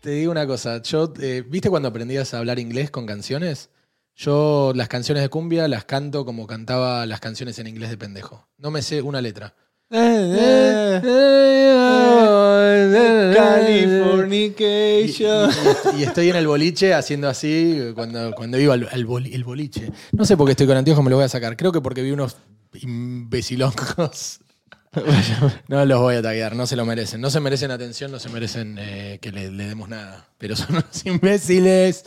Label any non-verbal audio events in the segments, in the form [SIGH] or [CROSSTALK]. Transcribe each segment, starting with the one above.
Te digo una cosa, yo, eh, ¿viste cuando aprendías a hablar inglés con canciones? Yo las canciones de cumbia las canto como cantaba las canciones en inglés de pendejo. No me sé una letra. Californication. Y, y estoy en el boliche haciendo así cuando, cuando iba al, al boli- el boliche. No sé por qué estoy con anteojos, me lo voy a sacar. Creo que porque vi unos imbecilongos. [LAUGHS] No los voy a taguear, no se lo merecen. No se merecen atención, no se merecen eh, que le, le demos nada. Pero son unos [LAUGHS] imbéciles.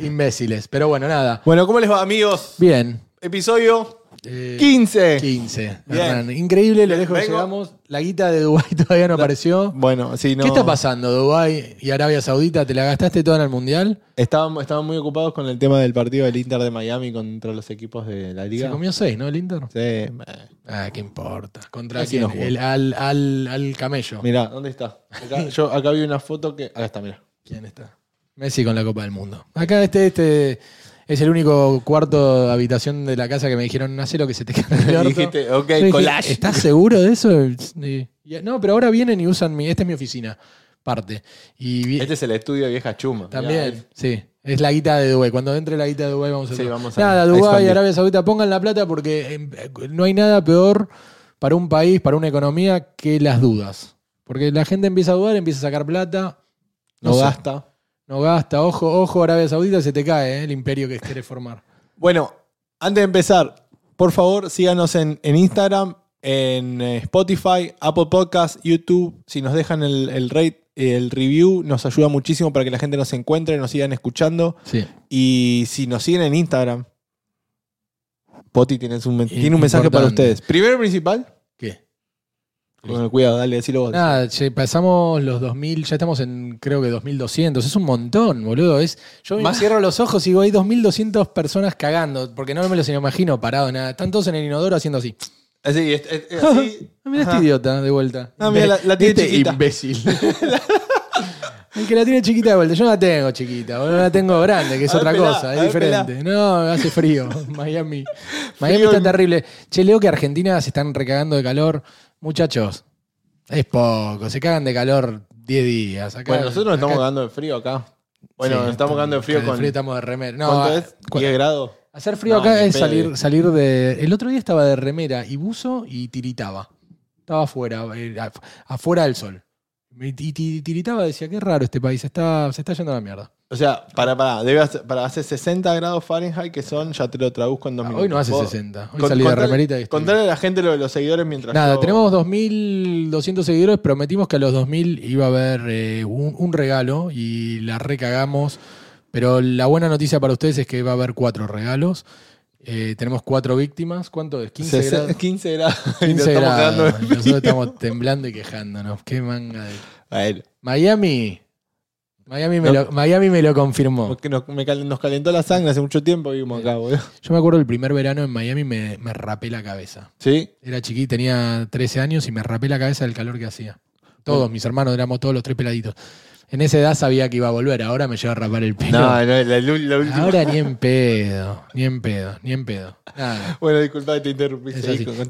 Imbéciles. Pero bueno, nada. Bueno, ¿cómo les va, amigos? Bien. Episodio Eh, 15. 15. Bien. Hernán. Increíble lo lejos que vengo. llegamos. La guita de Dubái [LAUGHS] todavía no apareció. Bueno, sí, no. ¿Qué está pasando, Dubái y Arabia Saudita? ¿Te la gastaste toda en el Mundial? Estaban, estaban muy ocupados con el tema del partido del Inter de Miami contra los equipos de la Se liga. comió seis, ¿no? El Inter. Sí. eh. Ah, ¿qué importa? ¿Contra Así quién? jugó. El- al, al, al camello. Mirá, ¿dónde está? Acá, [LAUGHS] yo acá vi una foto que. Acá está, mira. ¿Quién está? Messi con la Copa del Mundo. Acá este, este es el único cuarto de habitación de la casa que me dijeron, hace lo que se te orto". [LAUGHS] Dijiste, ok, dije, collage. ¿Estás seguro de eso? Y- y- no, pero ahora vienen y usan mi. Esta es mi oficina, parte. Y Este es el estudio de vieja chuma. también, sí. Es la guita de Dubái. Cuando entre la guita de Dubái vamos a Sí, vamos a- Nada, Dubái. Arabia Saudita, pongan la plata porque eh, no hay nada peor para un país, para una economía, que las dudas. Porque la gente empieza a dudar, empieza a sacar plata. No sé, gasta. No gasta. Ojo, ojo, Arabia Saudita, se te cae eh, el imperio que querés formar. Bueno, antes de empezar, por favor, síganos en, en Instagram, en eh, Spotify, Apple Podcast, YouTube. Si nos dejan el, el rate, el review, nos ayuda muchísimo para que la gente nos encuentre, nos sigan escuchando. Sí. Y si nos siguen en Instagram, Poti tienes un tiene un mensaje para ustedes. Primero y principal. Con cuidado, dale, decilo vos. Nada, che, pasamos los 2000, ya estamos en creo que 2200. Es un montón, boludo. Es, yo me cierro los ojos y digo, hay 2200 personas cagando, porque no me los imagino parados, nada. Están todos en el inodoro haciendo así. Así, es- es- es [LAUGHS] así. Ah, Mira este idiota de vuelta. Ah, mira, la- la tiene Este chiquita. imbécil. [LAUGHS] El que la tiene chiquita de vuelta. Yo no la tengo chiquita, boludo, la tengo grande, que es A otra pelá, cosa, es diferente. No, hace frío. Miami. [LAUGHS] Miami Frío está en- terrible. Che, leo que Argentina se están recagando de calor. Muchachos, es poco. Se cagan de calor 10 días. Acá- Bueno, nosotros nos estamos cagando de frío acá. Bueno, Sí, nos estamos cagando de frío de con. frío estamos de remera. No, ¿Cuánto es? cu- ¿10 grados? Hacer frío No, acá es salir, salir de. El otro día estaba de remera y buzo y tiritaba. Estaba afuera, eh, af- afuera del sol. Ti- tiritaba, decía, qué raro este país, está, se está yendo a la mierda. O sea, para, para, debe hacer, para hacer 60 grados Fahrenheit, que son, ya te lo traduzco en dos Ah, minutos. hoy no hace Vos- 60. Hoy con- salí de contale- remerita y estoy- Contale a la gente lo de los seguidores mientras. Nada, yo- tenemos 2.200 seguidores. Prometimos que a los 2.000 iba a haber eh, un, un regalo y la recagamos. Pero la buena noticia para ustedes es que va a haber cuatro regalos. Eh, tenemos cuatro víctimas. ¿Cuánto es? 15 Sesen- grados. 15 grados. y nos 15 estamos cagando de grados. Y frío. Nosotros estamos temblando y quejándonos. Qué manga de. Miami. Miami me, No. lo, Miami me lo confirmó. porque nos, me cal- nos calentó la sangre hace mucho tiempo vivimos acá, boludo. Yo me acuerdo el primer verano en Miami me, me rapé la cabeza. ¿Sí? Era chiquito, tenía 13 años y me rapé la cabeza del calor que hacía. Todos, mis hermanos, éramos todos los tres peladitos. En esa edad sabía que iba a volver, ahora me lleva a rapar el pelo. No, no, la, la- la última. ahora ni en [LAUGHS] pedo, ni en pedo, ni en pedo. Nada. Bueno, disculpa que te interrumpí.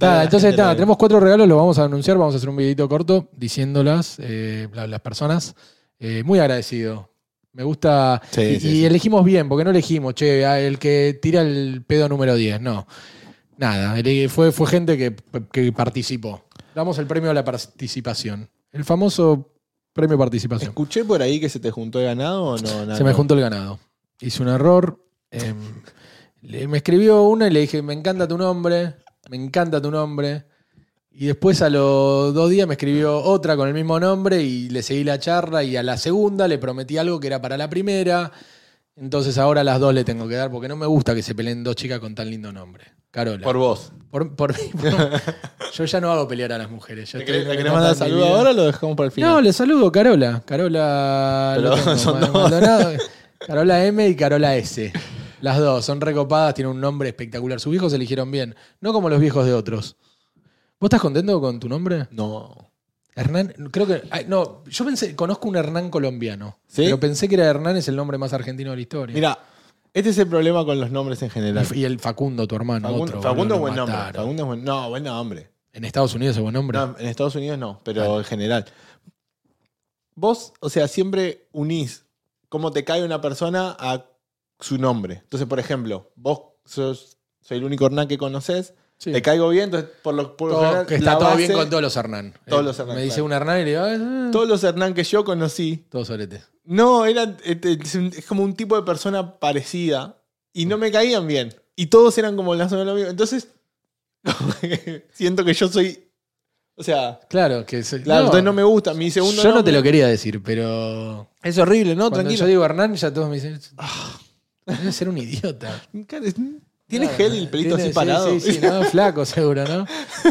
Nada, entonces, nada, tenemos cuatro regalos, los vamos a anunciar, vamos a hacer un videito corto diciéndolas, eh, la- las personas. Eh, muy agradecido. Me gusta. Sí, y sí, y sí. elegimos bien, porque no elegimos, che, a el que tira el pedo número 10, no. Nada, ele- fue, fue gente que, que participó. Damos el premio a la participación. El famoso premio participación. ¿Escuché por ahí que se te juntó el ganado o no? Nada, Se me no. juntó el ganado. Hice un error. em, le- me escribió una y le dije, me encanta tu nombre, me encanta tu nombre. Y después a los dos días me escribió otra con el mismo nombre y le seguí la charla y a la segunda le prometí algo que era para la primera. Entonces ahora las dos le tengo que dar porque no me gusta que se peleen dos chicas con tan lindo nombre. Carola. Por vos. Por- por mí, por- yo ya no hago pelear a las mujeres. yo ¿Le estoy querés, una etapa mandar de mi saludo vida- ahora o lo dejamos para el final? no, le saludo, Carola. Carola. Pero lo tengo, [LAUGHS] son Ma- dos. Maldonado. Carola M y Carola S. Las dos son recopadas, tienen un nombre espectacular. Sus hijos eligieron bien, no como los viejos de otros. ¿Vos estás contento con tu nombre? No. Hernán, creo que. ay, no, yo pensé, conozco un Hernán colombiano. ¿Sí? Pero pensé que era Hernán, es el nombre más argentino de la historia. Mira, este es el problema con los nombres en general. Y, el Facundo, tu hermano. Facundo, otro, Facundo boludo, es lo buen nombre. mataron. Facundo es buen, no, buen nombre. En Estados Unidos es buen nombre. No, en Estados Unidos no, pero en general. vos, o sea, siempre unís cómo te cae una persona a su nombre. Entonces, por ejemplo, vos sos, soy el único Hernán que conoces, Sí. te caigo bien, entonces por lo, por lo Todo- general, que está todo base- bien con todos los Hernán. Todos Eh, los Hernán, Me dice claro. un Hernán y le digo, "Ah, Todos los Hernán que yo conocí, todos soretes. no, eran este, es como un tipo de persona parecida y no me caían bien. Y todos eran como la zona de lo mismo. Entonces, [LAUGHS] siento que yo soy. O sea, Claro, que soy- claro, entonces no me gusta. Mi segundo Yo no te lo quería decir, pero. Es horrible, ¿no? Cuando Tranquilo. yo digo Hernán, ya todos me dicen. Debe ser un idiota. [LAUGHS] Tiene Claro, gel y el pelito tiene- así parado. Sí, sí, sí, no, flaco [LAUGHS] seguro, ¿no?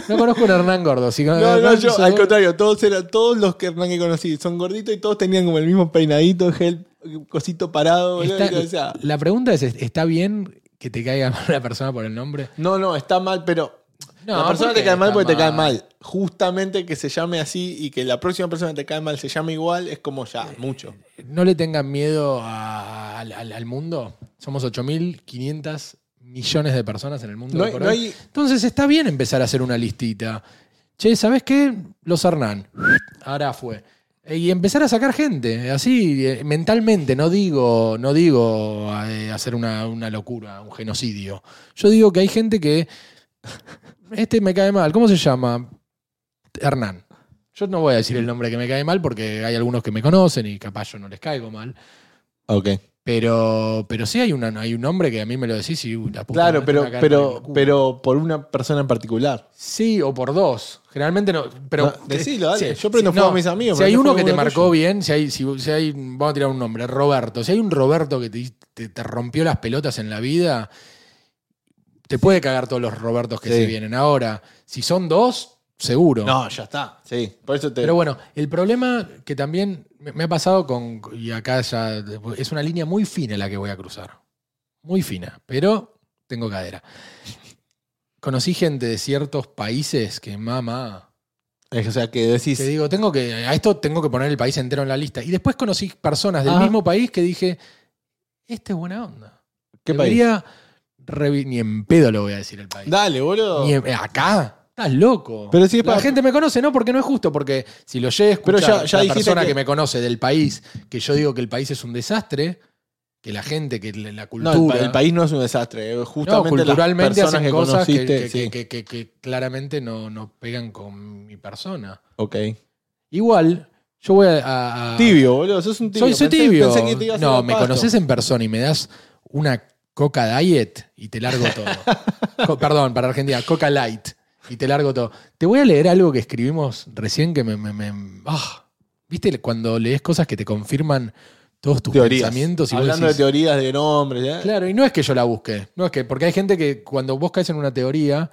No conozco un Hernán gordo. Si No, no, yo, al contrario, todos eran, todos los que Hernán que conocí son gorditos y todos tenían como el mismo peinadito, gel, cosito parado, boludo, Está- o sea, la pregunta es: ¿está bien que te caiga mal la persona por el nombre? no, no, está mal, pero No, la persona ¿por qué te cae mal porque te cae mal? Justamente que se llame así y que la próxima persona que te cae mal se llame igual es como ya, mucho. No le tengan miedo a- al- al mundo. Somos 8.500 millones de personas en el mundo. No hoy hay- por no hoy. hay- Entonces está bien empezar a hacer una listita. Che, ¿sabes qué? Los Hernán. Ahora fue. Eh, Y empezar a sacar gente, así, eh, mentalmente. No digo, no digo eh, hacer una, una locura, un genocidio. Yo digo que hay gente que. Este me cae mal. ¿Cómo se llama? Hernán. Yo no voy a decir el nombre que me cae mal porque hay algunos que me conocen y capaz yo no les caigo mal. Ok. Pero, pero sí hay, una, hay un nombre que a mí me lo decís y uh, la puta Claro, madre, pero, pero, pero por una persona en particular. Sí, o por dos. Generalmente no. Pero, No, decilo, dale. Yo prendo fuego a mis amigos, Si hay uno fuego que a te uno marcó tuyo. bien, si hay, si, si hay, vamos a tirar un nombre, Roberto. Si hay un Roberto que te, te- te rompió las pelotas en la vida, te puede cagar todos los Robertos que Sí. se vienen. Ahora, si son dos, seguro. No, ya está. Sí, por eso te. Pero bueno, el problema que también me ha pasado con. Y acá ya. Es una línea muy fina la que voy a cruzar. Muy fina, pero tengo cadera. Conocí gente de ciertos países que, mamá. o sea, que decís. Te digo, tengo que. A esto tengo que poner el país entero en la lista. Y después conocí personas del Ajá. mismo país que dije. Este es buena onda. ¿Qué país? Debería Ni en pedo lo voy a decir el país. Dale, boludo. Ni en- acá. Estás loco. Pero si es la gente me conoce, no, porque no es justo, porque si lo llegue a Pero escuchar ya- ya la dijiste persona que... que- me conoce del país, que yo digo que el país es un desastre, que la gente, que la No, cultura. el, pa- el país no es un desastre. eh, no, Justamente las culturalmente personas hacen que cosas que, sí. claramente no, no pegan con mi persona. Ok. Igual, yo voy a. a- Tibio, boludo. Sos un tibio. Soy, soy tibio. pensé no, me pasto. conoces en persona y me das una Coca Diet y te largo todo. [LAUGHS] Co- perdón, para Argentina, Coca Light y te largo todo. Te voy a leer algo que escribimos recién que me. me- me- ah, ¿Viste cuando lees cosas que te confirman todos tus Teorías. pensamientos? Y Hablando decís, de teorías de nombres. ¿eh? Claro, y no es que yo la busque. No es que, porque hay gente que cuando vos caes en una teoría,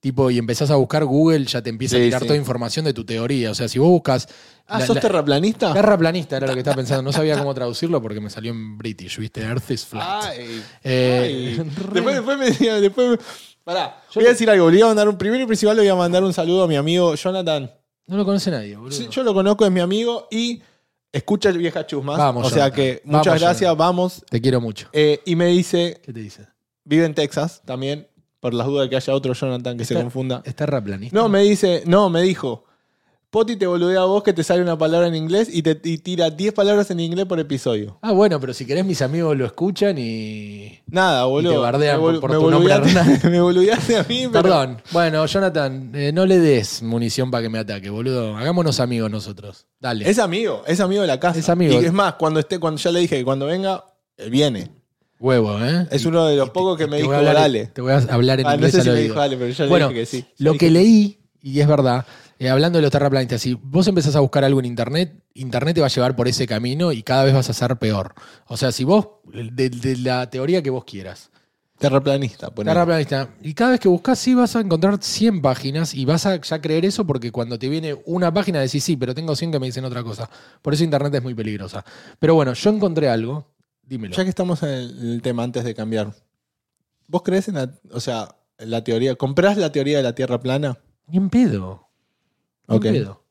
tipo, y empezás a buscar Google, ya te empieza a tirar sí. toda información de tu teoría. O sea, si vos buscas. Ah, la- ¿sos la- terraplanista? Terraplanista era lo que estaba pensando. No sabía cómo traducirlo porque me salió en British, ¿viste? Earth is flat. Ay. Eh, ay. [LAUGHS] Después, después me decía, después me- Pará, Yo voy a decir algo. Le voy a mandar un primero y principal, le voy a mandar un saludo a mi amigo Jonathan. No lo conoce nadie, boludo. Sí, yo lo conozco, es mi amigo y escucha el vieja chusmas. Vamos, o sea Jonathan. que Vamos, muchas gracias, Jonathan. vamos. Te quiero mucho. Eh, y me dice, ¿Qué te dice? vive en Texas también, por las dudas de que haya otro Jonathan que se Está- confunda. ¿Es terraplanista? No, me dice, no, me dijo, Poti te boludea a vos que te sale una palabra en inglés y te y tira 10 palabras en inglés por episodio. Ah, bueno, pero si querés, mis amigos lo escuchan y. Nada, boludo. te bardean me, por me tu nombre, [LAUGHS] me boludeaste a mí, pero... Perdón. Bueno, Jonathan, eh, no le des munición para que me ataque, boludo. Hagámonos amigos nosotros. Dale. Es amigo, es amigo de la casa. Es amigo. Y es más, cuando esté, cuando ya le dije que cuando venga, él viene. Huevo, ¿eh? Es uno de los y pocos que me dijo, hablar, dale. Te voy a hablar en Ah, no inglés sé al si me dijo dale, pero yo le Bueno, dije que sí. Lo que leí, y es verdad, eh, hablando de los terraplanistas, si vos empezás a buscar algo en internet, internet te va a llevar por ese camino y cada vez vas a ser peor. O sea, si vos, de, de la teoría que vos quieras, Terraplanista, ponele. terraplanista, y cada vez que buscas, sí vas a encontrar 100 páginas y vas a ya creer eso porque cuando te viene una página decís, sí, pero tengo 100 que me dicen otra cosa. Por eso internet es muy peligrosa. Pero bueno, yo encontré algo, dímelo. Ya que estamos en el, en el tema antes de cambiar. ¿Vos crees en la, o sea, en la teoría, comprás la teoría de la Tierra plana? Ni en pedo. Ni Ok. en pedo.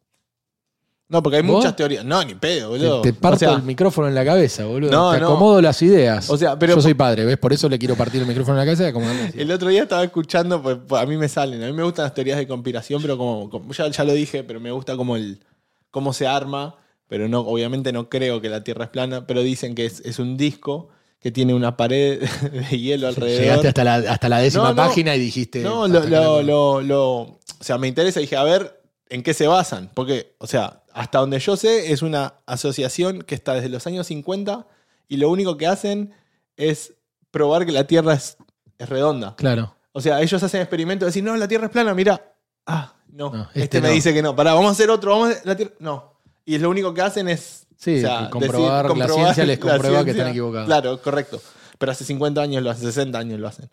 No, porque hay ¿Vos? muchas teorías. No, ni pedo, boludo. Te, te parto o sea, el micrófono en la cabeza, boludo. No, te no. acomodo las ideas. O sea, pero- Yo soy padre, ¿ves? Por eso le quiero partir el micrófono en la cabeza y el otro día estaba escuchando, pues, pues, a mí me salen, a mí me gustan las teorías de conspiración, pero como, como- ya, ya lo dije, pero me gusta como el cómo se arma. pero no, obviamente no creo que la Tierra es plana, pero dicen que es, es un disco que tiene una pared [LAUGHS] de hielo alrededor. Llegaste hasta la, hasta la décima No, no. página y dijiste. No, lo, lo- lo- lo- o sea, me interesa, dije, a ver en qué se basan, porque, o sea, hasta donde yo sé, es una asociación que está desde los años 50 y lo único que hacen es probar que la Tierra es, es redonda. Claro. O sea, ellos hacen experimentos de decir, no, la Tierra es plana, mira. Ah, no, No, este, este me dice que no. Pará, vamos a hacer otro, vamos a hacer la Tierra. No. Y lo único que hacen es Sí, o sea, comprobar, decir- la ciencia les comprueba que están equivocados. Claro, correcto. Pero hace 50 años lo hacen, 60 años lo hacen.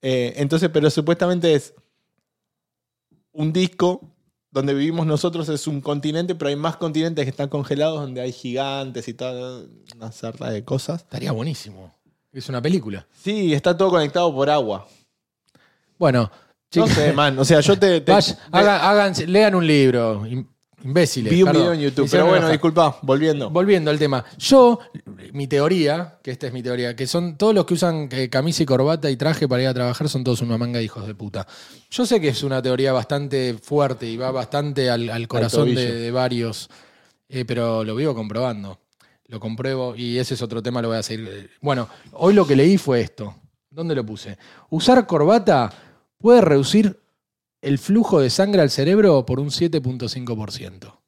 Eh, entonces, pero supuestamente es un disco donde vivimos nosotros, es un continente, pero hay más continentes que están congelados, donde hay gigantes y toda una sarta de cosas. Estaría buenísimo. Es una película. Sí, está todo conectado por agua. Bueno, No sé, man. O sea, yo te. te- [LAUGHS] vaya- te- hagan- lean un libro. Im- Imbéciles. vi un perdón. video en YouTube, hicieron pero bueno, enojar. disculpa, volviendo. Volviendo al tema. Yo, mi teoría, que esta es mi teoría, que son todos los que usan eh, camisa y corbata y traje para ir a trabajar son todos una manga de hijos de puta. Yo sé que es una teoría bastante fuerte y va bastante al, al corazón de, varios, eh, pero lo vivo comprobando. Lo compruebo y ese es otro tema, lo voy a seguir. Bueno, hoy lo que leí fue esto. ¿Dónde lo puse? Usar corbata puede reducir el flujo de sangre al cerebro por un 7.5%.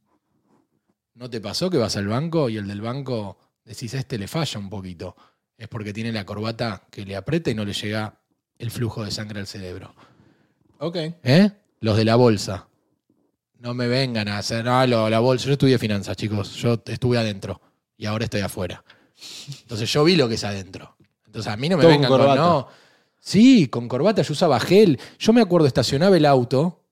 ¿No te pasó que vas al banco y el del banco decís, este le falla un poquito? Es porque tiene la corbata que le aprieta y no le llega el flujo de sangre al cerebro. Ok. ¿Eh? Los de la bolsa. No me vengan a hacer, ah, lo- la bolsa. Yo estudié finanzas, chicos. Yo estuve adentro y ahora estoy afuera. Entonces yo vi lo que es adentro. Entonces a mí no me Todo vengan con, no. Sí, con corbata yo usaba gel. Yo me acuerdo, estacionaba el auto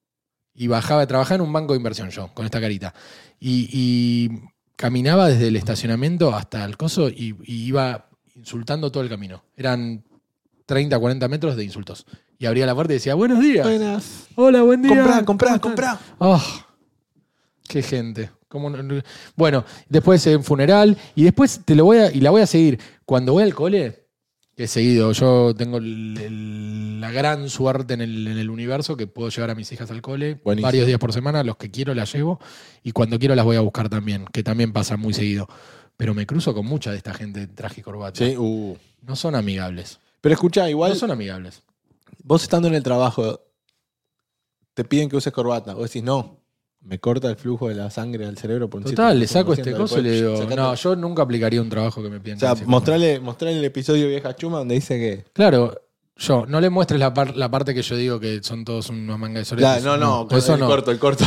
y bajaba, trabajaba en un banco de inversión yo, con esta carita. Y, y caminaba desde el estacionamiento hasta el coso y, y iba insultando todo el camino. Eran 30, 40 metros de insultos. Y abría la puerta y decía, buenos días. Buenas. Hola, buen día. Comprá, comprá, ¿Cómo comprá. Oh, qué gente. Bueno, después en funeral. Y después te lo voy a. Y la voy a seguir. Cuando voy al cole, que he seguido, yo tengo el- el- la gran suerte en el, en el universo que puedo llevar a mis hijas al cole Buenísimo. varios días por semana. Los que quiero las llevo. Y cuando quiero las voy a buscar también, que también pasa muy seguido. Pero me cruzo con mucha de esta gente de traje y corbata. Sí, uh. No son amigables. Pero escucha, igual No son amigables. vos estando en el trabajo, te piden que uses corbata. Vos decís, no, me corta el flujo de la sangre al cerebro por un Total, le saco 7%, este coso y le digo, sacate- no, yo nunca aplicaría un trabajo que me pidan. O sea, mostrarle, mostrarle el episodio Vieja Chuma donde dice que. Claro, yo, no le muestres la, par- la parte que yo digo que son todos unos mangas de. Claro, no, no, eso el no. corto, el corto.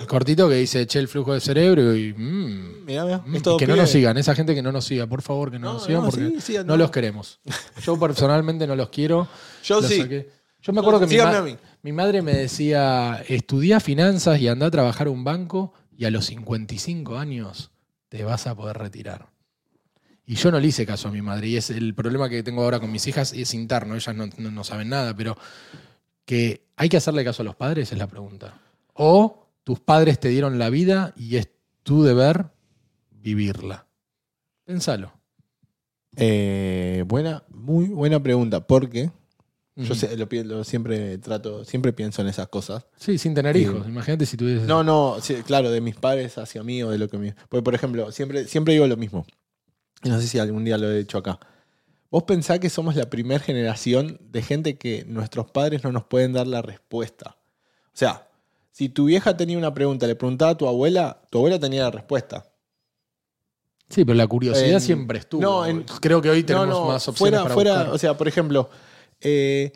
El cortito que dice, che, el flujo de cerebro y... mm, Mirá, mirá, mm, es todo que no nos sigan, esa gente que no nos siga, por favor, que no, No, nos sigan no, porque sí, no no. los queremos. Yo personalmente no los quiero. Yo los sí. saqué. Yo me acuerdo que mi, Síganme ma- a mí. mi madre me decía, estudia finanzas y anda a trabajar a un banco y a los 55 años te vas a poder retirar. Y yo no le hice caso a mi madre. Y es el problema que tengo ahora con mis hijas es interno. Ellas no, no- no saben nada, pero que hay que hacerle caso a los padres es la pregunta. O tus padres te dieron la vida y es tu deber vivirla. Pensalo. Eh, buena, muy buena pregunta, porque yo sé- lo, siempre trato, siempre pienso en esas cosas. Sí, sin tener hijos. Imagínate si tuvieses. No, no, sí, claro, de mis padres hacia mí o de lo que me. Porque, por ejemplo, siempre, siempre digo lo mismo. Y no sé si algún día lo he dicho acá. Vos pensás que somos la primera generación de gente que nuestros padres no nos pueden dar la respuesta. O sea, si tu vieja tenía una pregunta, le preguntaba a tu abuela, tu abuela tenía la respuesta. Sí, pero la curiosidad En- siempre estuvo. no, en- Creo que hoy tenemos No, no, más opciones fuera, para fuera, buscar. o sea, por ejemplo, eh,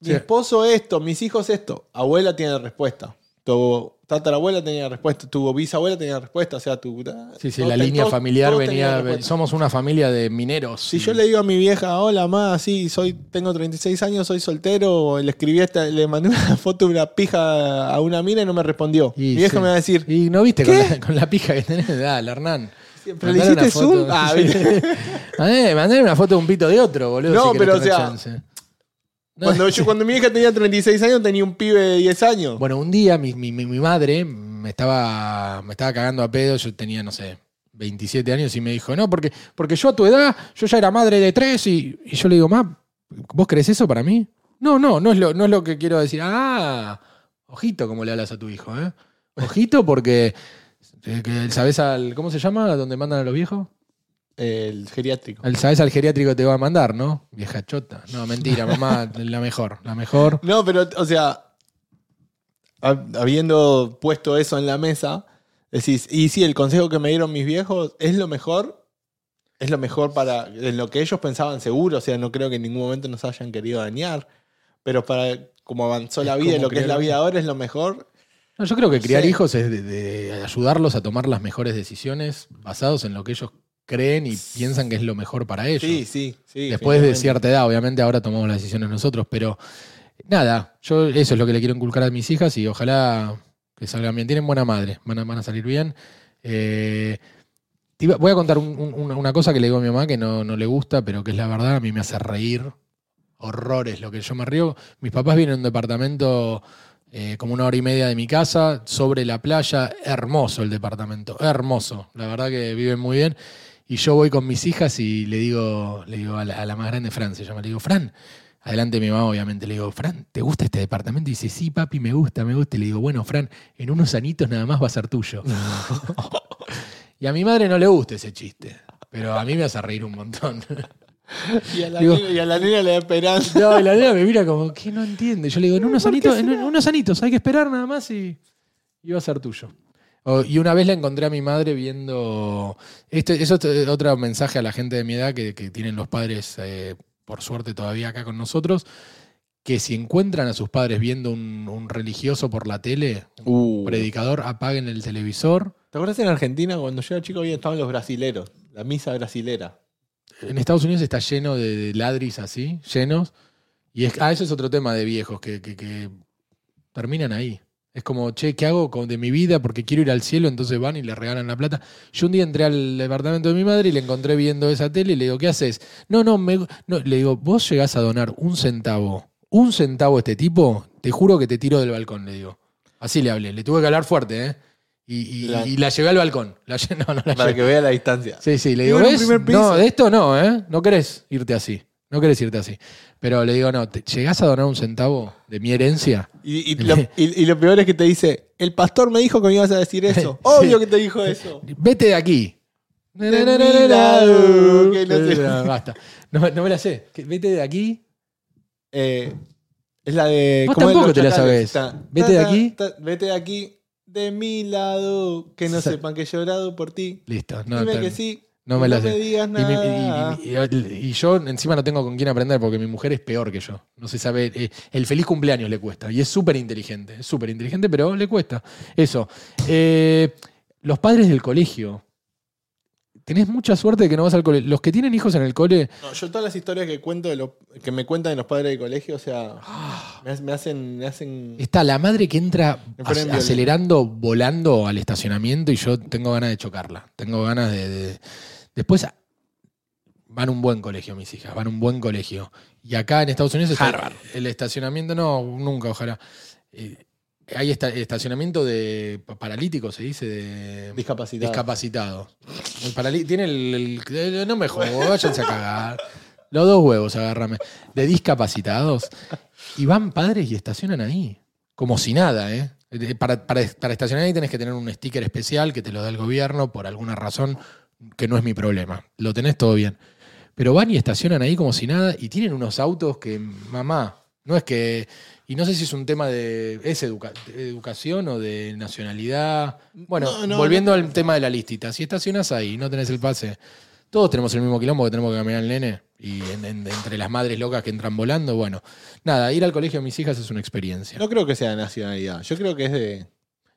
mi Sí. esposo esto, mis hijos esto, abuela tiene la respuesta. Tu tatarabuela tenía la respuesta, tu bisabuela tenía la respuesta, o sea, tu... Sí, sí, la ten- línea todos- familiar todos la venía. Somos una familia de mineros. Si y- yo le digo a mi vieja, hola, ma, sí, soy, tengo 36 años, soy soltero, le escribí esta, le mandé una [LAUGHS] foto de una pija a una mina y no me respondió. Y mi vieja sí. me va a decir, Y no viste con la, con la pija que tenés, dale, Hernán. ¿Pero le hiciste zoom? Ah. Mandale, [LAUGHS] mandale una foto de un pito de otro, boludo. No, si pero, o sea, chance. Cuando, yo, cuando mi hija tenía 36 años, tenía un pibe de 10 años. Bueno, un día mi, mi- mi- madre me estaba, me estaba cagando a pedo, yo tenía, no sé, 27 años y me dijo, no, porque, porque yo a tu edad, yo ya era madre de tres y, y yo le digo, ma, ¿vos crees eso para mí? No, no, no es lo, no es lo que quiero decir. Ah, ojito como le hablas a tu hijo, ¿eh? Ojito porque que- ¿Sabes al. ¿Cómo se llama? ¿Dónde mandan a los viejos? El geriátrico. El- ¿Sabes al geriátrico que te va a mandar, no? Vieja chota. No, mentira, mamá, la mejor, la mejor. No, pero, o sea, hab- habiendo puesto eso en la mesa, decís, y sí, el consejo que me dieron mis viejos es lo mejor, es lo mejor para en lo que ellos pensaban seguro, o sea, no creo que en ningún momento nos hayan querido dañar, pero para como avanzó la vida y lo que es la vida ahora es lo mejor. No, yo creo que criar Sí. hijos es de, de ayudarlos a tomar las mejores decisiones basados en lo que ellos creen y piensan que es lo mejor para ellos. Sí, sí, sí. Después de cierta edad, obviamente ahora tomamos las decisiones nosotros, pero nada, yo eso es lo que le quiero inculcar a mis hijas y ojalá que salgan bien. Tienen buena madre, van a, van a salir bien. Eh, te iba- voy a contar un- un- una, cosa que le digo a mi mamá que no, no le gusta, pero que es la verdad, a mí me hace reír horrores lo que yo me río. Mis papás vienen a un departamento eh, como una hora y media de mi casa, sobre la playa, hermoso el departamento, hermoso, la verdad que viven muy bien. Y yo voy con mis hijas y le digo, le digo a la, a la más grande, Fran, se llama, le digo, Fran, adelante de mi mamá, obviamente, le digo, Fran, ¿te gusta este departamento? Y dice, sí, papi, me gusta, me gusta. Y le digo, bueno, Fran, en unos anitos nada más va a ser tuyo. [LAUGHS] y a mi madre no le gusta ese chiste, pero a mí me hace reír un montón. [LAUGHS] Y a la, Digo- nena, y a la nena le da esperanza. No, y la nena me mira como, que no entiende? Yo le digo, en unos [LAUGHS] anitos, en unos anitos, hay que esperar nada más y, y va a ser tuyo. O- y una vez la encontré a mi madre viendo. Este, eso es otro mensaje a la gente de mi edad que, que tienen los padres, eh, por suerte, todavía acá con nosotros. Que si encuentran a sus padres viendo un, un religioso por la tele, un Uh. predicador, apaguen el televisor. ¿Te acuerdas en Argentina cuando yo era chico había estaban los brasileros? La misa brasilera. En Estados Unidos está lleno de, ladris así, llenos. Y es, ah, eso es otro tema de viejos que terminan ahí. Es como, che, ¿qué hago con, de mi vida? Porque quiero ir al cielo, entonces van y le regalan la plata. Yo un día entré al departamento de mi madre y le encontré viendo esa tele y le digo, ¿qué haces? No, no, me, no. le digo, vos llegás a donar un centavo, un centavo a este tipo, te juro que te tiro del balcón, le digo. Así le hablé, le tuve que hablar fuerte, ¿eh? Y, y- La- y la llevé al balcón. La lle- [LAUGHS] no, no la Para llevé. que vea la distancia. Sí, sí, le digo, en un ¿ves? primer piso". No, de esto no, ¿eh? No querés irte así. No querés irte así. Pero le digo, no, te- ¿llegás a donar un centavo de mi herencia? Y, y lo, y- y lo peor es que te dice, el pastor me dijo que me ibas a decir eso. [LAUGHS] Obvio que te dijo eso. Vete de aquí. Que no [LAUGHS] sé. No, basta. No, no me la sé. Que Vete de aquí. Eh, es la de... Vos ¿cómo es tampoco los te la chacales? sabés. Ta- Vete de ta- aquí. ta- Vete de aquí. De mi lado. Que no [LAUGHS] Sa- sepan que he llorado por ti. Listo. No, Dime que sí. no me la sé. digas Y, mi- nada. y- y- y- y yo encima no tengo con quién aprender porque mi mujer es peor que yo. No se sabe. eh, el feliz cumpleaños le cuesta. Y es súper inteligente. Es súper inteligente, pero le cuesta. Eso. Eh, los padres del colegio. Tenés mucha suerte de que no vas al colegio. Los que tienen hijos en el cole. No, yo todas las historias que cuento de lo, que me cuentan de los padres de colegio, o sea, me, ha- me hacen, me hacen. Está la madre que entra ac- acelerando, volando al estacionamiento y yo tengo ganas de chocarla. Tengo ganas de. de- Después van a un buen colegio, mis hijas, van a un buen colegio. Y acá en Estados Unidos Harvard. el estacionamiento, no, nunca, ojalá. Eh, hay esta- estacionamiento de pa- paralíticos, se dice, de Discapacitados. paralí- tiene el, el- el- No me jodo, váyanse a cagar. Los dos huevos, agárrame. De discapacitados. Y van padres y estacionan ahí. Como si nada, ¿eh? Eh, Para, para- para estacionar ahí tenés que tener un sticker especial que te lo da el gobierno por alguna razón que no es mi problema. Lo tenés todo bien. Pero van y estacionan ahí como si nada y tienen unos autos que, mamá, no es que... Y no sé si es un tema de... ¿Es educa- educación o de nacionalidad? Bueno, No, no, volviendo no. al tema de la listita. Si estacionas ahí y no tenés el pase, todos tenemos el mismo quilombo que tenemos que caminar al nene. Y en- en- entre las madres locas que entran volando, bueno. Nada, ir al colegio de mis hijas es una experiencia. No creo que sea de nacionalidad. Yo creo que es de.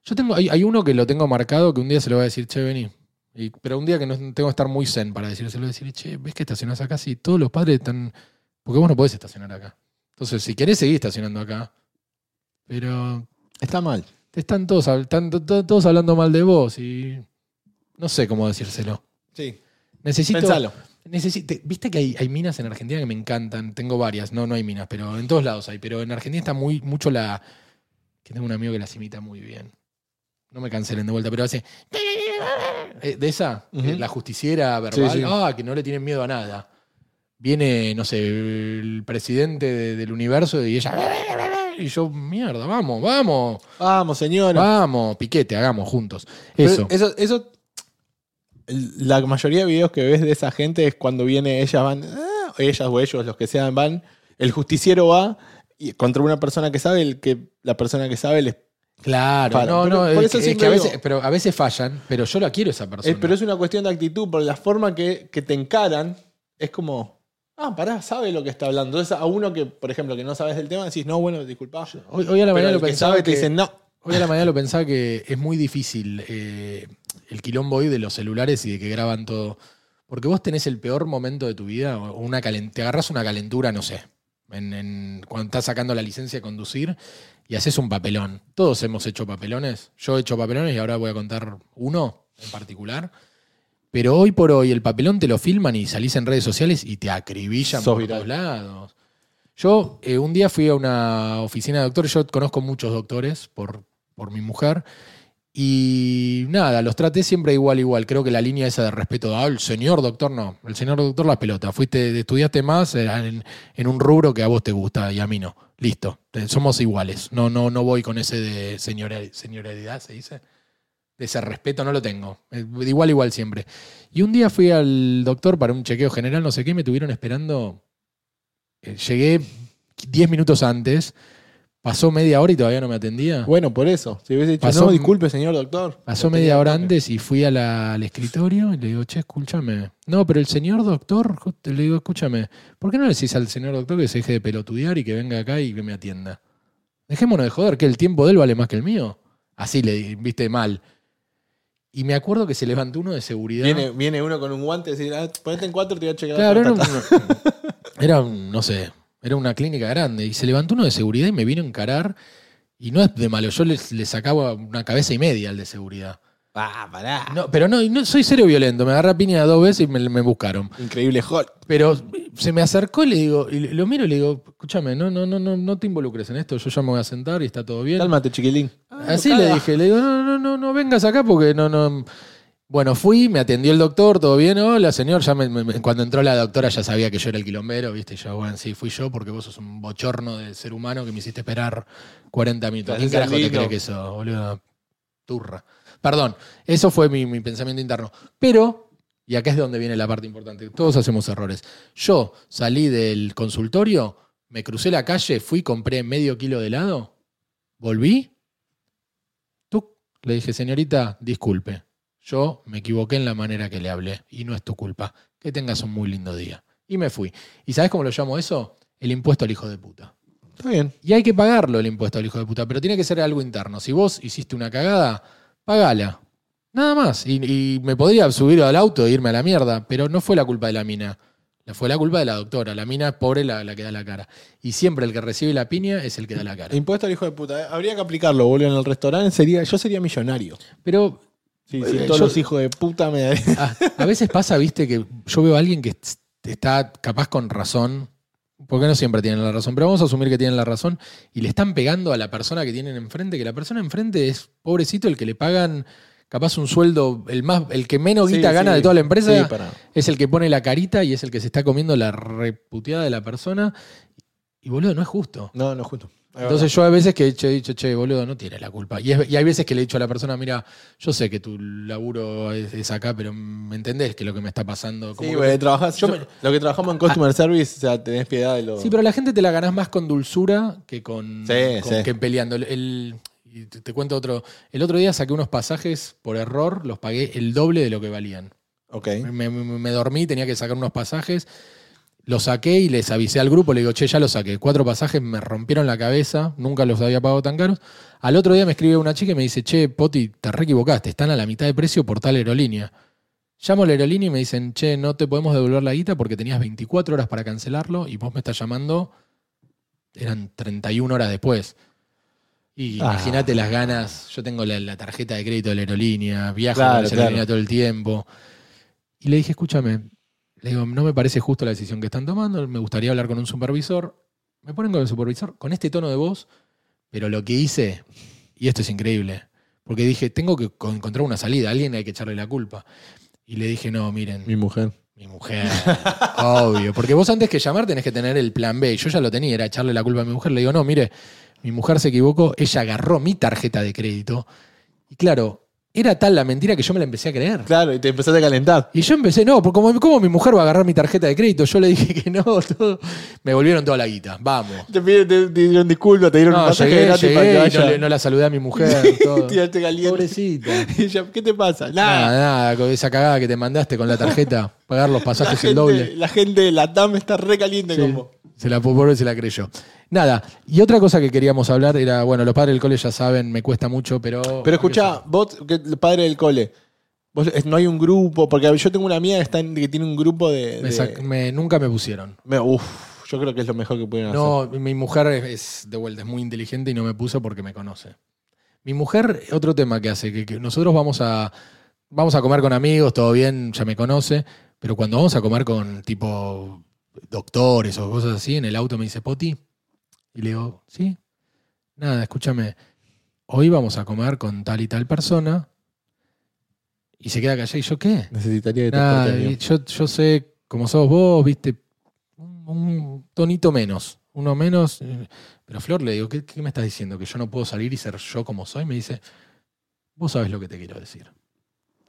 Yo tengo, hay, hay uno que lo tengo marcado que un día se lo voy a decir, che, vení. Y- pero un día que no tengo que estar muy zen para decírselo, decir, che, ¿ves que estacionás acá? Sí, todos los padres están. Porque vos no podés estacionar acá. Entonces, si querés seguir estacionando acá. Pero Está mal. te están todos, están to- to- todos hablando mal de vos y. No sé cómo decírselo. Sí. Necesito. Pensalo. Necesite- Viste que hay, hay minas en Argentina que me encantan. Tengo varias. No, no hay minas, pero en todos lados hay. Pero en Argentina está muy, mucho la. Que tengo un amigo que las imita muy bien. No me cancelen de vuelta, pero hace. Eh, De esa, eh, la justiciera verbal. Sí, sí. Ah, que no le tienen miedo a nada. Viene, no sé, el presidente de- del universo y ella. Y yo, mierda, vamos, vamos. Vamos, señora. Vamos, piquete, hagamos juntos. Eso. Pero eso, eso- la mayoría de videos que ves de esa gente es cuando viene, ellas van, ah, ellas o ellos, los que sean, van, el justiciero va y contra una persona que sabe, el que la persona que sabe les... Claro, Para, no, pero no, por es eso que, es que a veces, pero a veces fallan, pero yo la quiero esa persona. es- pero es una cuestión de actitud, por la forma que, que te encaran, es como, ah, pará, sabe lo que está hablando. Entonces a uno que, por ejemplo, que no sabes del tema, decís, no, bueno, disculpa. hoy, hoy a la mañana lo que pensaba sabe te que- dicen, no. Hoy a la mañana lo pensaba que es muy difícil eh, el quilombo hoy de los celulares y de que graban todo. Porque vos tenés el peor momento de tu vida, o una te agarras una calentura, no sé, en- en- cuando estás sacando la licencia de conducir y haces un papelón. Todos hemos hecho papelones. Yo he hecho papelones y ahora voy a contar uno en particular. Pero hoy por hoy el papelón te lo filman y salís en redes sociales y te acribillan Sos por viral. todos lados. Yo eh, un día fui a una oficina de doctores, yo conozco muchos doctores por, por mi mujer, y nada, los traté siempre igual, igual. Creo que la línea esa de respeto, ah, el señor doctor no, el señor doctor la pelota, fuiste, estudiaste más eh, en, en un rubro que a vos te gusta y a mí no. Listo, eh, somos iguales. No, no, no voy con ese de señora- señorialidad, se dice. De ese respeto no lo tengo. Eh, igual, igual siempre. Y un día fui al doctor para un chequeo general, no sé qué, me tuvieron esperando. Eh, Llegué 10 minutos antes, pasó media hora y todavía no me atendía. Bueno, por eso. Si hubiese dicho, Pasó- no, disculpe, señor doctor. Pasó media hora antes y fui a la- al escritorio y le digo, che, escúchame. No, pero el señor doctor, le digo, escúchame, ¿por qué no le decís al señor doctor que se deje de pelotudear y que venga acá y que me atienda? Dejémonos de joder, que el tiempo de él vale más que el mío. Así le viste mal. Y me acuerdo que se levantó uno de seguridad. Viene, viene uno con un guante y dice, ah, ponete en cuatro, te voy a checar. Claro, era, un- próstata". era un- no sé, era una clínica grande. Y se levantó uno de seguridad y me vino a encarar. Y no es de malo, yo le, le sacaba una cabeza y media al de seguridad. Ah, pará. No, pero no, no soy serio violento. Me agarré a piña dos veces y me, me buscaron. Increíble Hulk. Pero se me acercó y le digo, y lo miro y le digo, escúchame, no, no, no, no, no te involucres en esto. Yo ya me voy a sentar y está todo bien. Cálmate, chiquilín. Así no le dije, le digo, no, no, no, no vengas acá porque no, no. Bueno, fui, me atendió el doctor, todo bien, hola señor, ya me- cuando entró la doctora ya sabía que yo era el quilombero, viste, y yo, bueno, sí, fui yo porque vos sos un bochorno de ser humano que me hiciste esperar 40 minutos. ¿Quién Gracias carajo te cree que eso, boludo? Turra. Perdón, eso fue mi, mi pensamiento interno. Pero, y acá es donde viene la parte importante, todos hacemos errores. Yo salí del consultorio, me crucé la calle, fui, compré medio kilo de helado, volví, tú, le dije, señorita, disculpe, yo me equivoqué en la manera que le hablé y no es tu culpa. Que tengas un muy lindo día. Y me fui. ¿Y sabes cómo lo llamo eso? El impuesto al hijo de puta. Está bien. Y hay que pagarlo el impuesto al hijo de puta, pero tiene que ser algo interno. Si vos hiciste una cagada, pagala. Nada más. Y, y me podría subir al auto e irme a la mierda, pero no fue la culpa de la mina. Fue la culpa de la doctora. La mina es pobre la, la que da la cara. Y siempre el que recibe la piña es el que da la cara. Impuesto al hijo de puta. ¿eh? Habría que aplicarlo, boludo. En el restaurante sería, yo sería millonario. Pero Sí, Eh, sí, todos yo- los hijos de puta me darían. [LAUGHS] a, a veces pasa, viste, que yo veo a alguien que est- está capaz con razón, porque no siempre tienen la razón, pero vamos a asumir que tienen la razón, y le están pegando a la persona que tienen enfrente, que la persona enfrente es pobrecito el que le pagan capaz un sueldo, el más, el que menos Sí, guita gana sí. de toda la empresa, Sí, para. es el que pone la carita y es el que se está comiendo la reputeada de la persona. Y boludo, no es justo. No, no, justo. Es Entonces yo a veces que he dicho, he dicho, che, boludo, no tiene la culpa. Y, es- y hay veces que le he dicho a la persona, mira, yo sé que tu laburo es, es acá, pero me entendés que lo que me está pasando. Como Sí, que- trabajás- yo yo- me- Ah. lo que trabajamos en Customer Service, o sea, tenés piedad de lo. Sí, pero la gente te la ganás más con dulzura que con, Sí, con- sí. que peleando. El- el- y te, te cuento otro. El otro día saqué unos pasajes por error, los pagué el doble de lo que valían. Ok. Me, me- me dormí, tenía que sacar unos pasajes. Los saqué y les avisé al grupo, le digo, che, ya los saqué. Cuatro pasajes me rompieron la cabeza, nunca los había pagado tan caros. Al otro día me escribe una chica y me dice, che, Poti, te re equivocaste, están a la mitad de precio por tal aerolínea. Llamo a la aerolínea y me dicen, che, no te podemos devolver la guita porque tenías 24 horas para cancelarlo y vos me estás llamando, eran 31 horas después. Y Ah. imagínate las ganas, yo tengo la, la tarjeta de crédito de la aerolínea, viajo Claro, con claro. aerolínea todo el tiempo. Y le dije, escúchame, le digo, no me parece justo la decisión que están tomando, me gustaría hablar con un supervisor. Me ponen con el supervisor, con este tono de voz, pero lo que hice, y esto es increíble, porque dije, tengo que co- encontrar una salida, a alguien hay que echarle la culpa. Y le dije, no, miren, Mi mujer. mi mujer, obvio, porque vos antes que llamar tenés que tener el plan B, yo ya lo tenía, era echarle la culpa a mi mujer. Le digo, no, mire, Mi mujer se equivocó, ella agarró mi tarjeta de crédito. Y claro, era tal la mentira que yo me la empecé a creer. Claro, y te empezaste a calentar. Y yo empecé, no, porque como, ¿cómo mi mujer va a agarrar mi tarjeta de crédito? Yo le dije que no, [LAUGHS] todo. Me volvieron toda la guita. Vamos. Te, piden, te, te dieron disculpas, te dieron un No, pasaje llegué, gratis llegué para que y vaya. no, le- no la saludé a mi mujer. [LAUGHS] Todo. Tiraste caliente. Pobrecita. [LAUGHS] Y ella, ¿Qué te pasa? Nada, Nada. nada, con esa cagada que te mandaste con la tarjeta, pagar los pasajes el doble. la gente de la TAM está re caliente Sí, como. Se la pobre se la creyó. Nada, y otra cosa que queríamos hablar era, bueno, los padres del cole ya saben, me cuesta mucho, pero. Pero escuchá, vos, que el padre del cole, vos, es- no hay un grupo, porque yo tengo una amiga que, está en- que tiene un grupo de. Me de- sac- me- nunca me pusieron. me- uf, yo creo que es lo mejor que pudieron hacer. No, mi mujer es, es, de vuelta, es muy inteligente y no me puso porque me conoce. Mi mujer, otro tema que hace, que, que nosotros vamos a, vamos a comer con amigos, todo bien, ya me conoce, pero cuando vamos a comer con tipo doctores o cosas así, en el auto me dice, Poti, y le digo, sí, nada, escúchame, hoy vamos a comer con tal y tal persona, y se queda callada, y yo, ¿qué? Necesitaría te Nada, y yo, yo sé, como sos vos, viste, un, un tonito menos, uno menos. eh, Pero Flor le digo, ¿qué, qué me estás diciendo? ¿Que yo no puedo salir y ser yo como soy? Me dice, vos sabes lo que te quiero decir.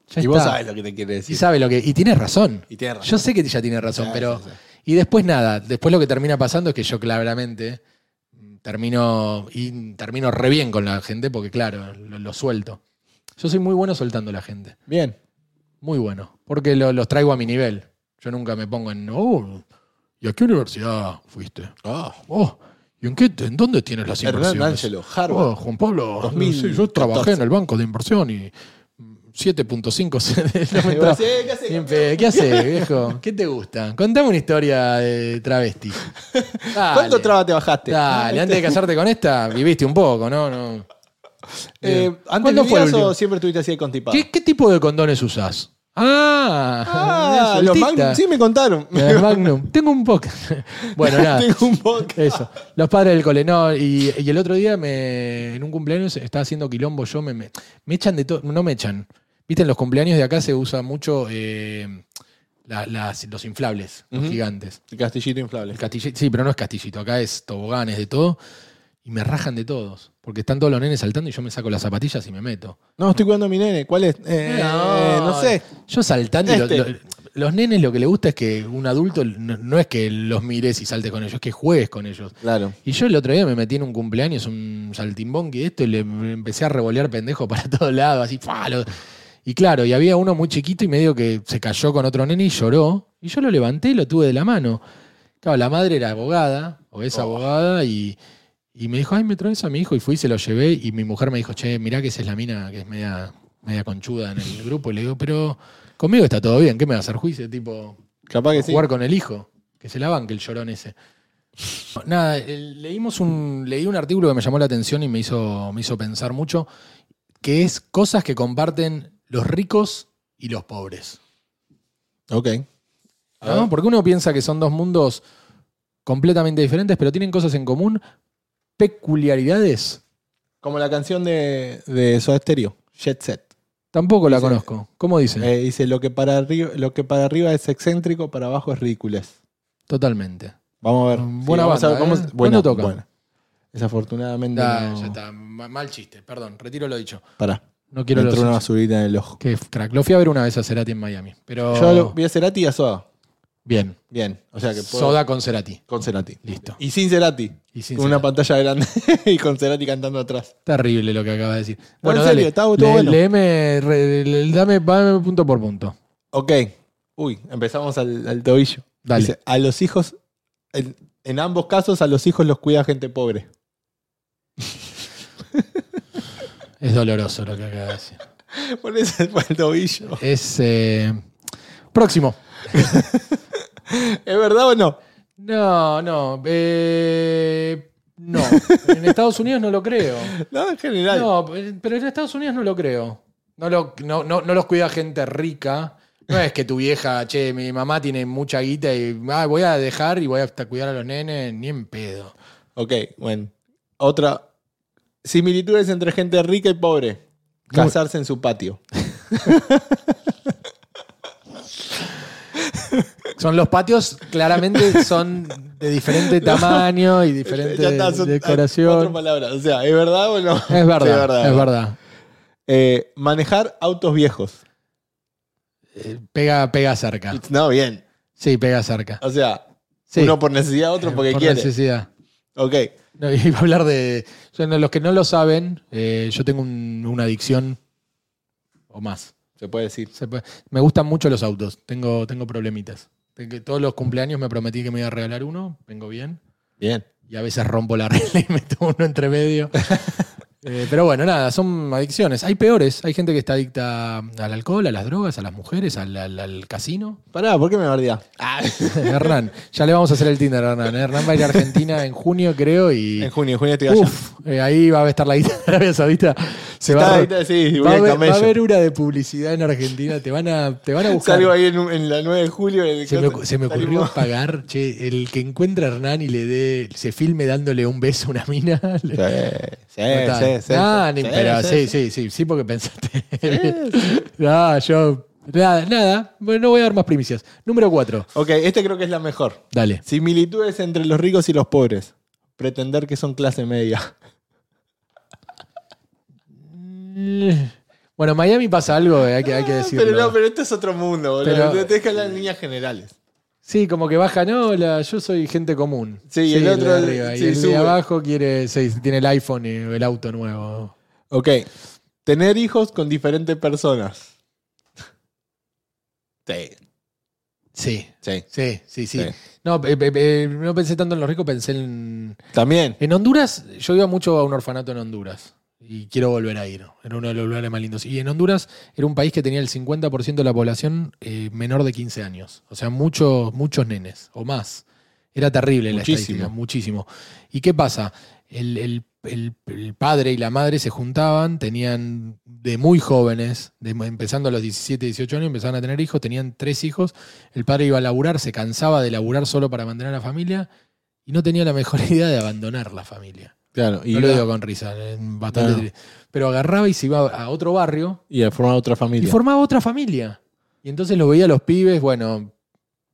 Ya Y vos sabés lo que te quiere Y decir. sabe lo que. Y tienes razón. Y tienes razón. Yo sé que ella tiene razón, Sí, pero. sí, sí. Y después nada, después lo que termina pasando es que yo claramente termino. Y termino re bien con la gente porque, claro, lo, lo suelto. Yo soy muy bueno soltando a la gente. Bien. Muy bueno. Porque lo- los traigo a mi nivel. Yo nunca me pongo en. Oh, ¿y a qué universidad fuiste? Oh, ¿y en, qué, en dónde tienes las Hernán inversiones? Ángelo, Harvard. Oh, Juan Pablo, 2014. sí, yo trabajé en el banco de inversión y 7.5 [LAUGHS] se- no me entraba. Sí, ¿qué ¿Qué haces, [LAUGHS] viejo? ¿Qué te gusta? Contame una historia de travesti. [LAUGHS] Dale, ¿Cuánto traba te bajaste? Dale, antes de casarte con esta, viviste un poco, ¿no? no. Eh, Bien. ¿Antes ¿Cuándo fue o siempre estuviste así de constipado? ¿Qué, qué tipo de condones usás? Ah, Ah, de los. Magnum, sí me contaron. Eh, Magnum. Tengo un poco. bueno, nada. Tengo un podcast. Eso. Los padres del cole. No, y, y el otro día me, en un cumpleaños estaba haciendo quilombo yo. Me, me, me echan de todo. No me echan. Viste, en los cumpleaños de acá se usa mucho eh, la- las- los inflables, los Ujú. gigantes. El castillito inflable. El castillito, sí, pero no es castillito. Acá es toboganes de todo. Y me rajan de todos. Porque están todos los nenes saltando y yo me saco las zapatillas y me meto. No, estoy cuidando a mi nene. ¿Cuál es? Eh, no, sé. Yo saltando y lo- Este. lo- los nenes lo que le gusta es que un adulto no, no es que los mires y saltes con ellos, es que juegues con ellos. Claro. Y yo el otro día me metí en un cumpleaños, un saltimbonqui de esto, y le empecé a revolear pendejo para [LAUGHS] todos lados, así, ¡fua! Lo- Y claro, y había uno muy chiquito y medio que se cayó con otro nene y lloró. Y yo lo levanté y lo tuve de la mano. Claro, la madre era abogada, o es Oh. abogada, y, y me dijo, ay, me traes a mi hijo. Y fui y se lo llevé. Y mi mujer me dijo, che, mirá que esa es la mina que es media, media conchuda en el [LAUGHS] grupo. Y le digo, pero conmigo está todo bien, ¿qué me va a hacer juicio? Tipo, Capaz que sí. jugar con el hijo. Que se la banque el llorón ese. Nada, leímos un, leí un artículo que me llamó la atención y me hizo, me hizo pensar mucho, que es cosas que comparten los ricos y los pobres. Ok. ¿no? Porque uno piensa que son dos mundos completamente diferentes, pero tienen cosas en común, peculiaridades. Como la canción de, de Soda Stereo, Jet Set. Tampoco la Dice- conozco. ¿Cómo dice? Eh, dice, lo que, para arriba, lo que para arriba es excéntrico, para abajo es ridículas. Totalmente. Vamos a ver. Mm, buena vamos a ver banda, cómo- ¿eh? buena, ¿Cuándo toca? buena. Desafortunadamente Da, no. Ya está, ma- mal chiste, perdón, retiro lo dicho. Pará. No quiero Me los... entró una basurita en el ojo. Qué crack. Lo fui a ver una vez a Cerati en Miami. Pero Yo lo- vi a Cerati y a Soda. bien. Bien. O sea que puedo- Soda con Cerati. con Cerati. Listo. Y sin Cerati. Y sin con una Cerati. pantalla grande [LAUGHS] y con Cerati cantando atrás. Terrible lo que acaba de decir. No, Bueno, en serio, dale. está- estuvo Le- bueno. léeme, re- le- dame, dame punto por punto. Ok. Uy, empezamos al, al tobillo. Dale. Dice, a los hijos, en, en ambos casos, a los hijos los cuida gente pobre. [LAUGHS] Es doloroso lo que acaba de decir. [LAUGHS] Fue el tobillo. Es. eh, Próximo. [LAUGHS] ¿Es verdad o no? No, no. eh, No. En Estados Unidos no lo creo. No, en general. No, pero en Estados Unidos no lo creo. No, lo- no, no, no los cuida gente rica. No es que tu vieja, che, mi mamá tiene mucha guita y ah, voy a dejar y voy a hasta cuidar a los nenes, ni en pedo. Ok, bueno. Otra. Similitudes entre gente rica y pobre. Casarse en su patio. [LAUGHS] Son los patios, claramente son de diferente tamaño y diferente Ya está, son decoración. Cuatro palabras. O sea, ¿es verdad o no? Es verdad, Sí, es verdad. Eh, manejar autos viejos. Eh, Pega, pega cerca. No, bien. Sí, pega cerca. O sea, Sí. uno por necesidad, otro porque Por quiere. necesidad. Ok. No, [LAUGHS] iba a hablar de. yo no- los que no lo saben, eh, yo tengo un- una adicción o más. Se puede decir. Se puede- me gustan mucho los autos. Tengo, tengo problemitas. Tengo- todos los cumpleaños me prometí que me iba a regalar uno. Vengo bien. Bien. Y a veces rompo la [LAUGHS] regla y meto uno entre medio. [LAUGHS] Eh, pero bueno, nada, son adicciones. Hay peores. Hay gente que está adicta al alcohol, a las drogas, a las mujeres, al, al- al casino. Pará, ¿por qué me bardea? [LAUGHS] Hernán, ya le vamos a hacer el Tinder a Hernán. ¿eh? Hernán va a ir a Argentina en junio, creo, y. En junio, en junio estoy allá. Uf, eh, ahí va a estar la guita de Arabia Saudita. Se va, a, sí, va, al haber, camello. va a haber una de publicidad en Argentina. Te van a, te van a buscar. Salgo ahí en, la 9 de julio. en el Se me, coso, se me ocurrió salimos- pagar, che, el que encuentra a Hernán y le dé, se filme dándole un beso a una mina. [LAUGHS] Sí, sí, sí, sí, sí, ni- pero sí, sí, sí, sí, sí, porque pensaste. [LAUGHS] no, yo. Nada, nada. Bueno, no voy a dar más primicias. Número 4. Ok, este creo que es la mejor. Dale. Similitudes entre los ricos y los pobres. Pretender que son clase media. Bueno, en Miami pasa algo, eh, hay que, hay que decirlo. Pero no, pero esto es otro mundo, boludo. Pero- Te Tienes que hablar en líneas generales. Sí, como que baja, no, la- yo soy gente común. Sí, y el de otro- arriba. sí, y el sube. de abajo quiere, sí, tiene el iPhone y el auto nuevo. Ok. Tener hijos con diferentes personas. Sí. Sí, Sí. sí, sí, sí. Sí. No, no pensé tanto en los ricos, pensé en. También. En Honduras, yo iba mucho a un orfanato en Honduras. Y quiero volver a ir. Era uno de los lugares más lindos. Y en Honduras era un país que tenía el 50% de la población eh, menor de 15 años. O sea, muchos, muchos nenes o más. Era terrible la Muchísimo. estadística, muchísimo. ¿Y qué pasa? El, el- el- el padre y la madre se juntaban, tenían de muy jóvenes, de- empezando a los 17, 18 años, empezaban a tener hijos, tenían tres hijos. El padre iba a laburar, se cansaba de laburar solo para mantener a la familia y no tenía la mejor [LAUGHS] idea de abandonar la familia. Claro. Y, No lo digo con risa, bastante No. triste. Pero agarraba y se iba a otro barrio y a formar otra y familia. formaba otra familia. Y entonces lo veía a los pibes, bueno,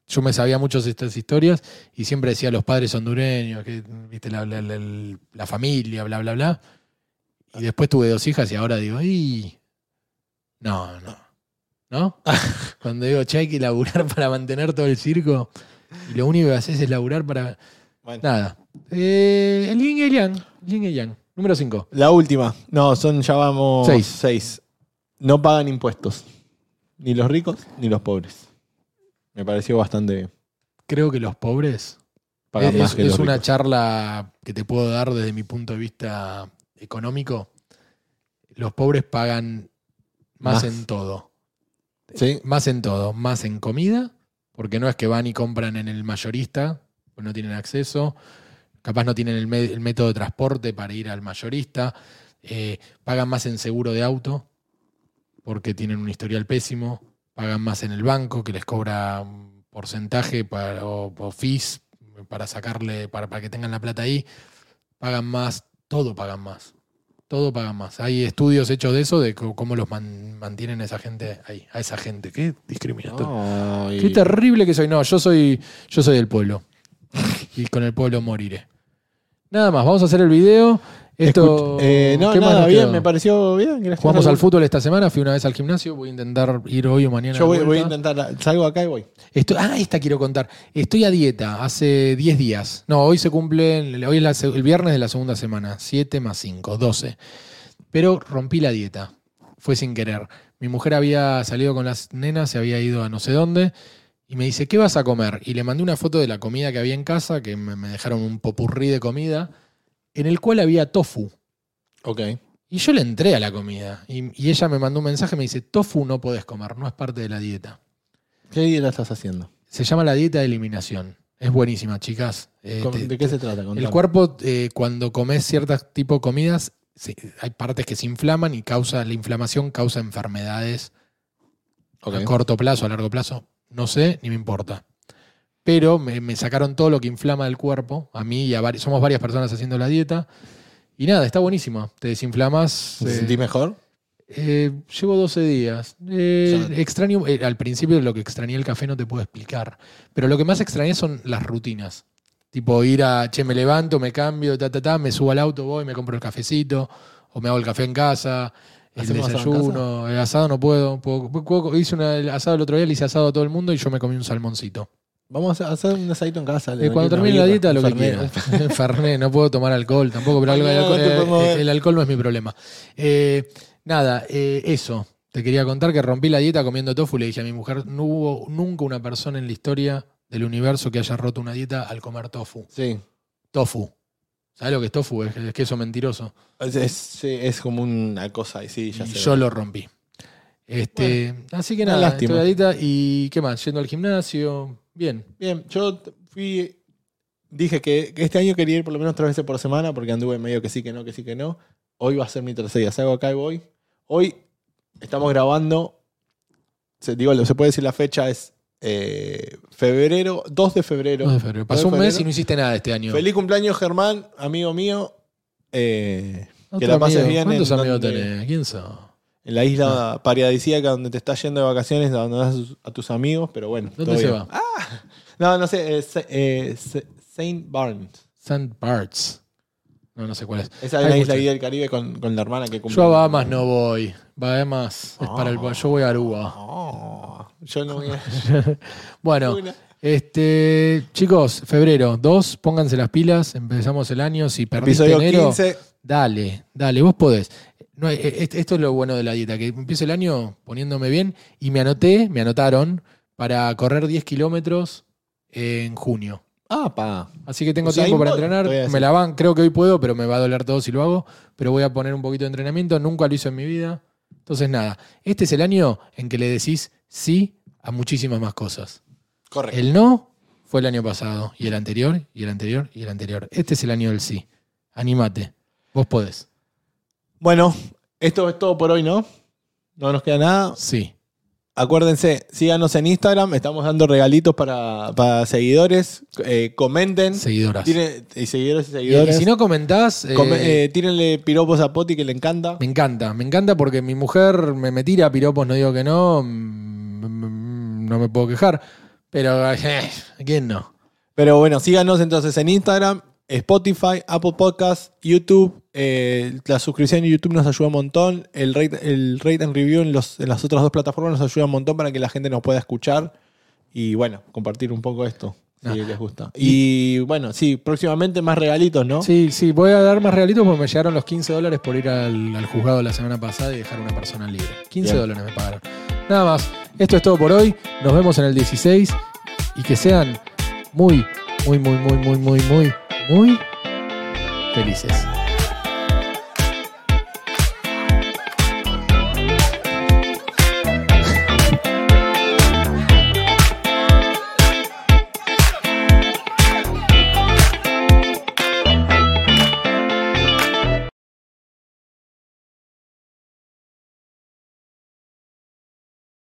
yo me sabía muchas de estas historias y siempre decía los padres hondureños, que viste la, la- la- la familia, bla, bla, bla. Y después tuve dos hijas y ahora digo, ¡ay! No, no. ¿No? [LAUGHS] Cuando digo, che, hay que laburar [LAUGHS] para mantener todo el circo y lo único que haces es laburar para. Bueno. Nada. Eh, el yin y el yang. Yin y yang. Número 5. La última. No, son ya vamos Seis. seis. No pagan impuestos. Ni los ricos ni los pobres. Me pareció bastante. Creo que los pobres Pagan es, más que es los una ricos. charla que te puedo dar desde mi punto de vista económico. Los pobres pagan más, Más. en todo. Sí. Más en todo. Más en comida, porque no es que van y compran en el mayorista, pues no tienen acceso. Capaz no tienen el, me- el método de transporte para ir al mayorista. Eh, pagan más en seguro de auto, porque tienen un historial pésimo. Pagan más en el banco, que les cobra un porcentaje para, o, o fees para sacarle, para, para que tengan la plata ahí. Pagan más, todo pagan más. Todo pagan más. Hay estudios hechos de eso, de cómo los man- mantienen a esa gente ahí, a esa gente. Qué discriminatorio. Ay. Qué terrible que soy. No, yo soy, yo soy del pueblo. Y con el pueblo moriré. Nada más, vamos a hacer el video. Esto. Eh, no, ¿qué más nada, bien, me pareció bien. gracias Jugamos al fútbol esta semana, fui una vez al gimnasio, voy a intentar ir hoy o mañana. Yo voy, voy a intentar. Salgo acá y voy. Estoy- ah, esta quiero contar. Estoy a dieta hace 10 días. No, hoy se cumple, hoy es la el viernes de la segunda semana. 7 más 5, 12. Pero rompí la dieta. Fue sin querer. Mi mujer había salido con las nenas, se había ido a no sé dónde. Y me dice, ¿qué vas a comer? Y le mandé una foto de la comida que había en casa, que me, dejaron un popurrí de comida, en el cual había tofu. Ok. Y yo le entré a la comida. Y, y ella me mandó un mensaje, me dice, tofu no podés comer, no es parte de la dieta. ¿Qué dieta estás haciendo? Se llama la dieta de eliminación. Es buenísima, chicas. Eh, ¿Cómo- te- ¿De qué se trata? Contame. el cuerpo, eh, cuando comes ciertos tipos de comidas, se- hay partes que se inflaman y causa, la inflamación causa enfermedades a corto plazo, a largo plazo. No sé, ni me importa. Pero me, me sacaron todo lo que inflama del cuerpo, a mí y a varios, somos varias personas haciendo la dieta. Y nada, está buenísimo. Te desinflamas. ¿Te eh, sentís mejor? Eh, llevo 12 días. Eh, extraño, al principio lo que extrañé el café no te puedo explicar. Pero lo que más extrañé son las rutinas. Tipo ir a, che, me levanto, me cambio, ta, ta, ta, me subo al auto, voy, me compro el cafecito, o me hago el café en casa, el ¿Hacemos asado en desayuno, el asado no puedo. puedo- puedo- hice una- el asado el otro día, le hice asado a todo el mundo y yo me comí un salmoncito. Vamos a hacer un asadito en casa. Eh, cuando termine la dieta, lo que quiera. [LAUGHS] Fernet, no puedo tomar alcohol tampoco, pero algo- el, No, alcohol, no eh, el alcohol no es mi problema. Eh, nada, eh, eso. Te quería contar que rompí la dieta comiendo tofu. Le dije a mi mujer, no hubo nunca una persona en la historia del universo que haya roto una dieta al comer tofu. Sí. Tofu. ¿Sabes lo que es tofu? Es, es queso mentiroso. Es, es- como una cosa, y sí, ya y sé. yo lo rompí. Este, así que nada, estoy y ¿qué más? Yendo al gimnasio. Bien. Bien, yo fui. Dije que, que este año quería ir por lo menos tres veces por semana porque anduve medio que sí, que no, que sí, que no. Hoy va a ser mi tercer día. Salgo acá y voy. Hoy estamos grabando. Se, digo, se puede decir la fecha es eh, febrero, 2 de febrero. 2 de febrero. Pasó 2 un mes y no hiciste nada este año. Feliz cumpleaños, Germán, amigo mío. Eh, que la pases amigo. bien. ¿Cuántos en amigos donde- tenés? ¿Quién sos? En la isla paradisíaca donde te estás yendo de vacaciones, donde das a tus- amigos, pero bueno. ¿Dónde se bien. va? Ah, no, no sé, eh, Saint Barnes. St. Barts. No, no sé cuál es. Esa es la isla del Caribe con, con la hermana que cumple. Yo a Bahamas no voy. Bahamas es para el. Ah. Yo voy a Aruba. Oh, yo no voy a. [LAUGHS] Bueno, Una. este, chicos, febrero 2, pónganse las pilas. Empezamos el año. Si perdiste Episodio enero, 15. dale, dale, vos podés. No, eh, est- esto es lo bueno de la dieta, que empiezo el año poniéndome bien y me anoté, me anotaron para correr 10 kilómetros en junio. Ah, pa. Así que tengo tiempo para entrenar. Me la van, creo que hoy puedo, pero me va a doler todo si lo hago. Pero voy a poner un poquito de entrenamiento. Nunca lo hice en mi vida. Entonces, nada. Este es el año en que le decís sí a muchísimas más cosas. Correcto. El no fue el año pasado. Y el anterior, y el anterior, y el anterior. Este es el año del sí. Anímate. Vos podés. Bueno, esto es todo por hoy, ¿no? No nos queda nada. Sí. Acuérdense, síganos en Instagram. Estamos dando regalitos para, para seguidores. Eh, comenten. Seguidoras. Tiren- y seguidores y seguidores. y si no comentás, eh, eh, tírenle piropos a Poti que le encanta. me encanta. Me encanta porque mi mujer me, me tira piropos, no digo que no. mm, mm, No me puedo quejar. Pero, [LAUGHS] eh, ¿quién no? Pero bueno, síganos entonces en Instagram, Spotify, Apple Podcasts, YouTube. Eh, la suscripción en YouTube nos ayuda un montón. El rate, el rate and review en, los, en las otras dos plataformas nos ayuda un montón para que la gente nos pueda escuchar y bueno, compartir un poco esto. Si Ah. les gusta. Y bueno, sí, próximamente más regalitos, ¿no? Sí, sí, voy a dar más regalitos porque me llegaron los 15 dólares por ir al, al juzgado la semana pasada y dejar una persona libre. 15 Bien. dólares me pagaron. Nada más. Esto es todo por hoy. Nos vemos en el 16 y que sean muy, muy, muy, muy, muy, muy, muy, muy felices.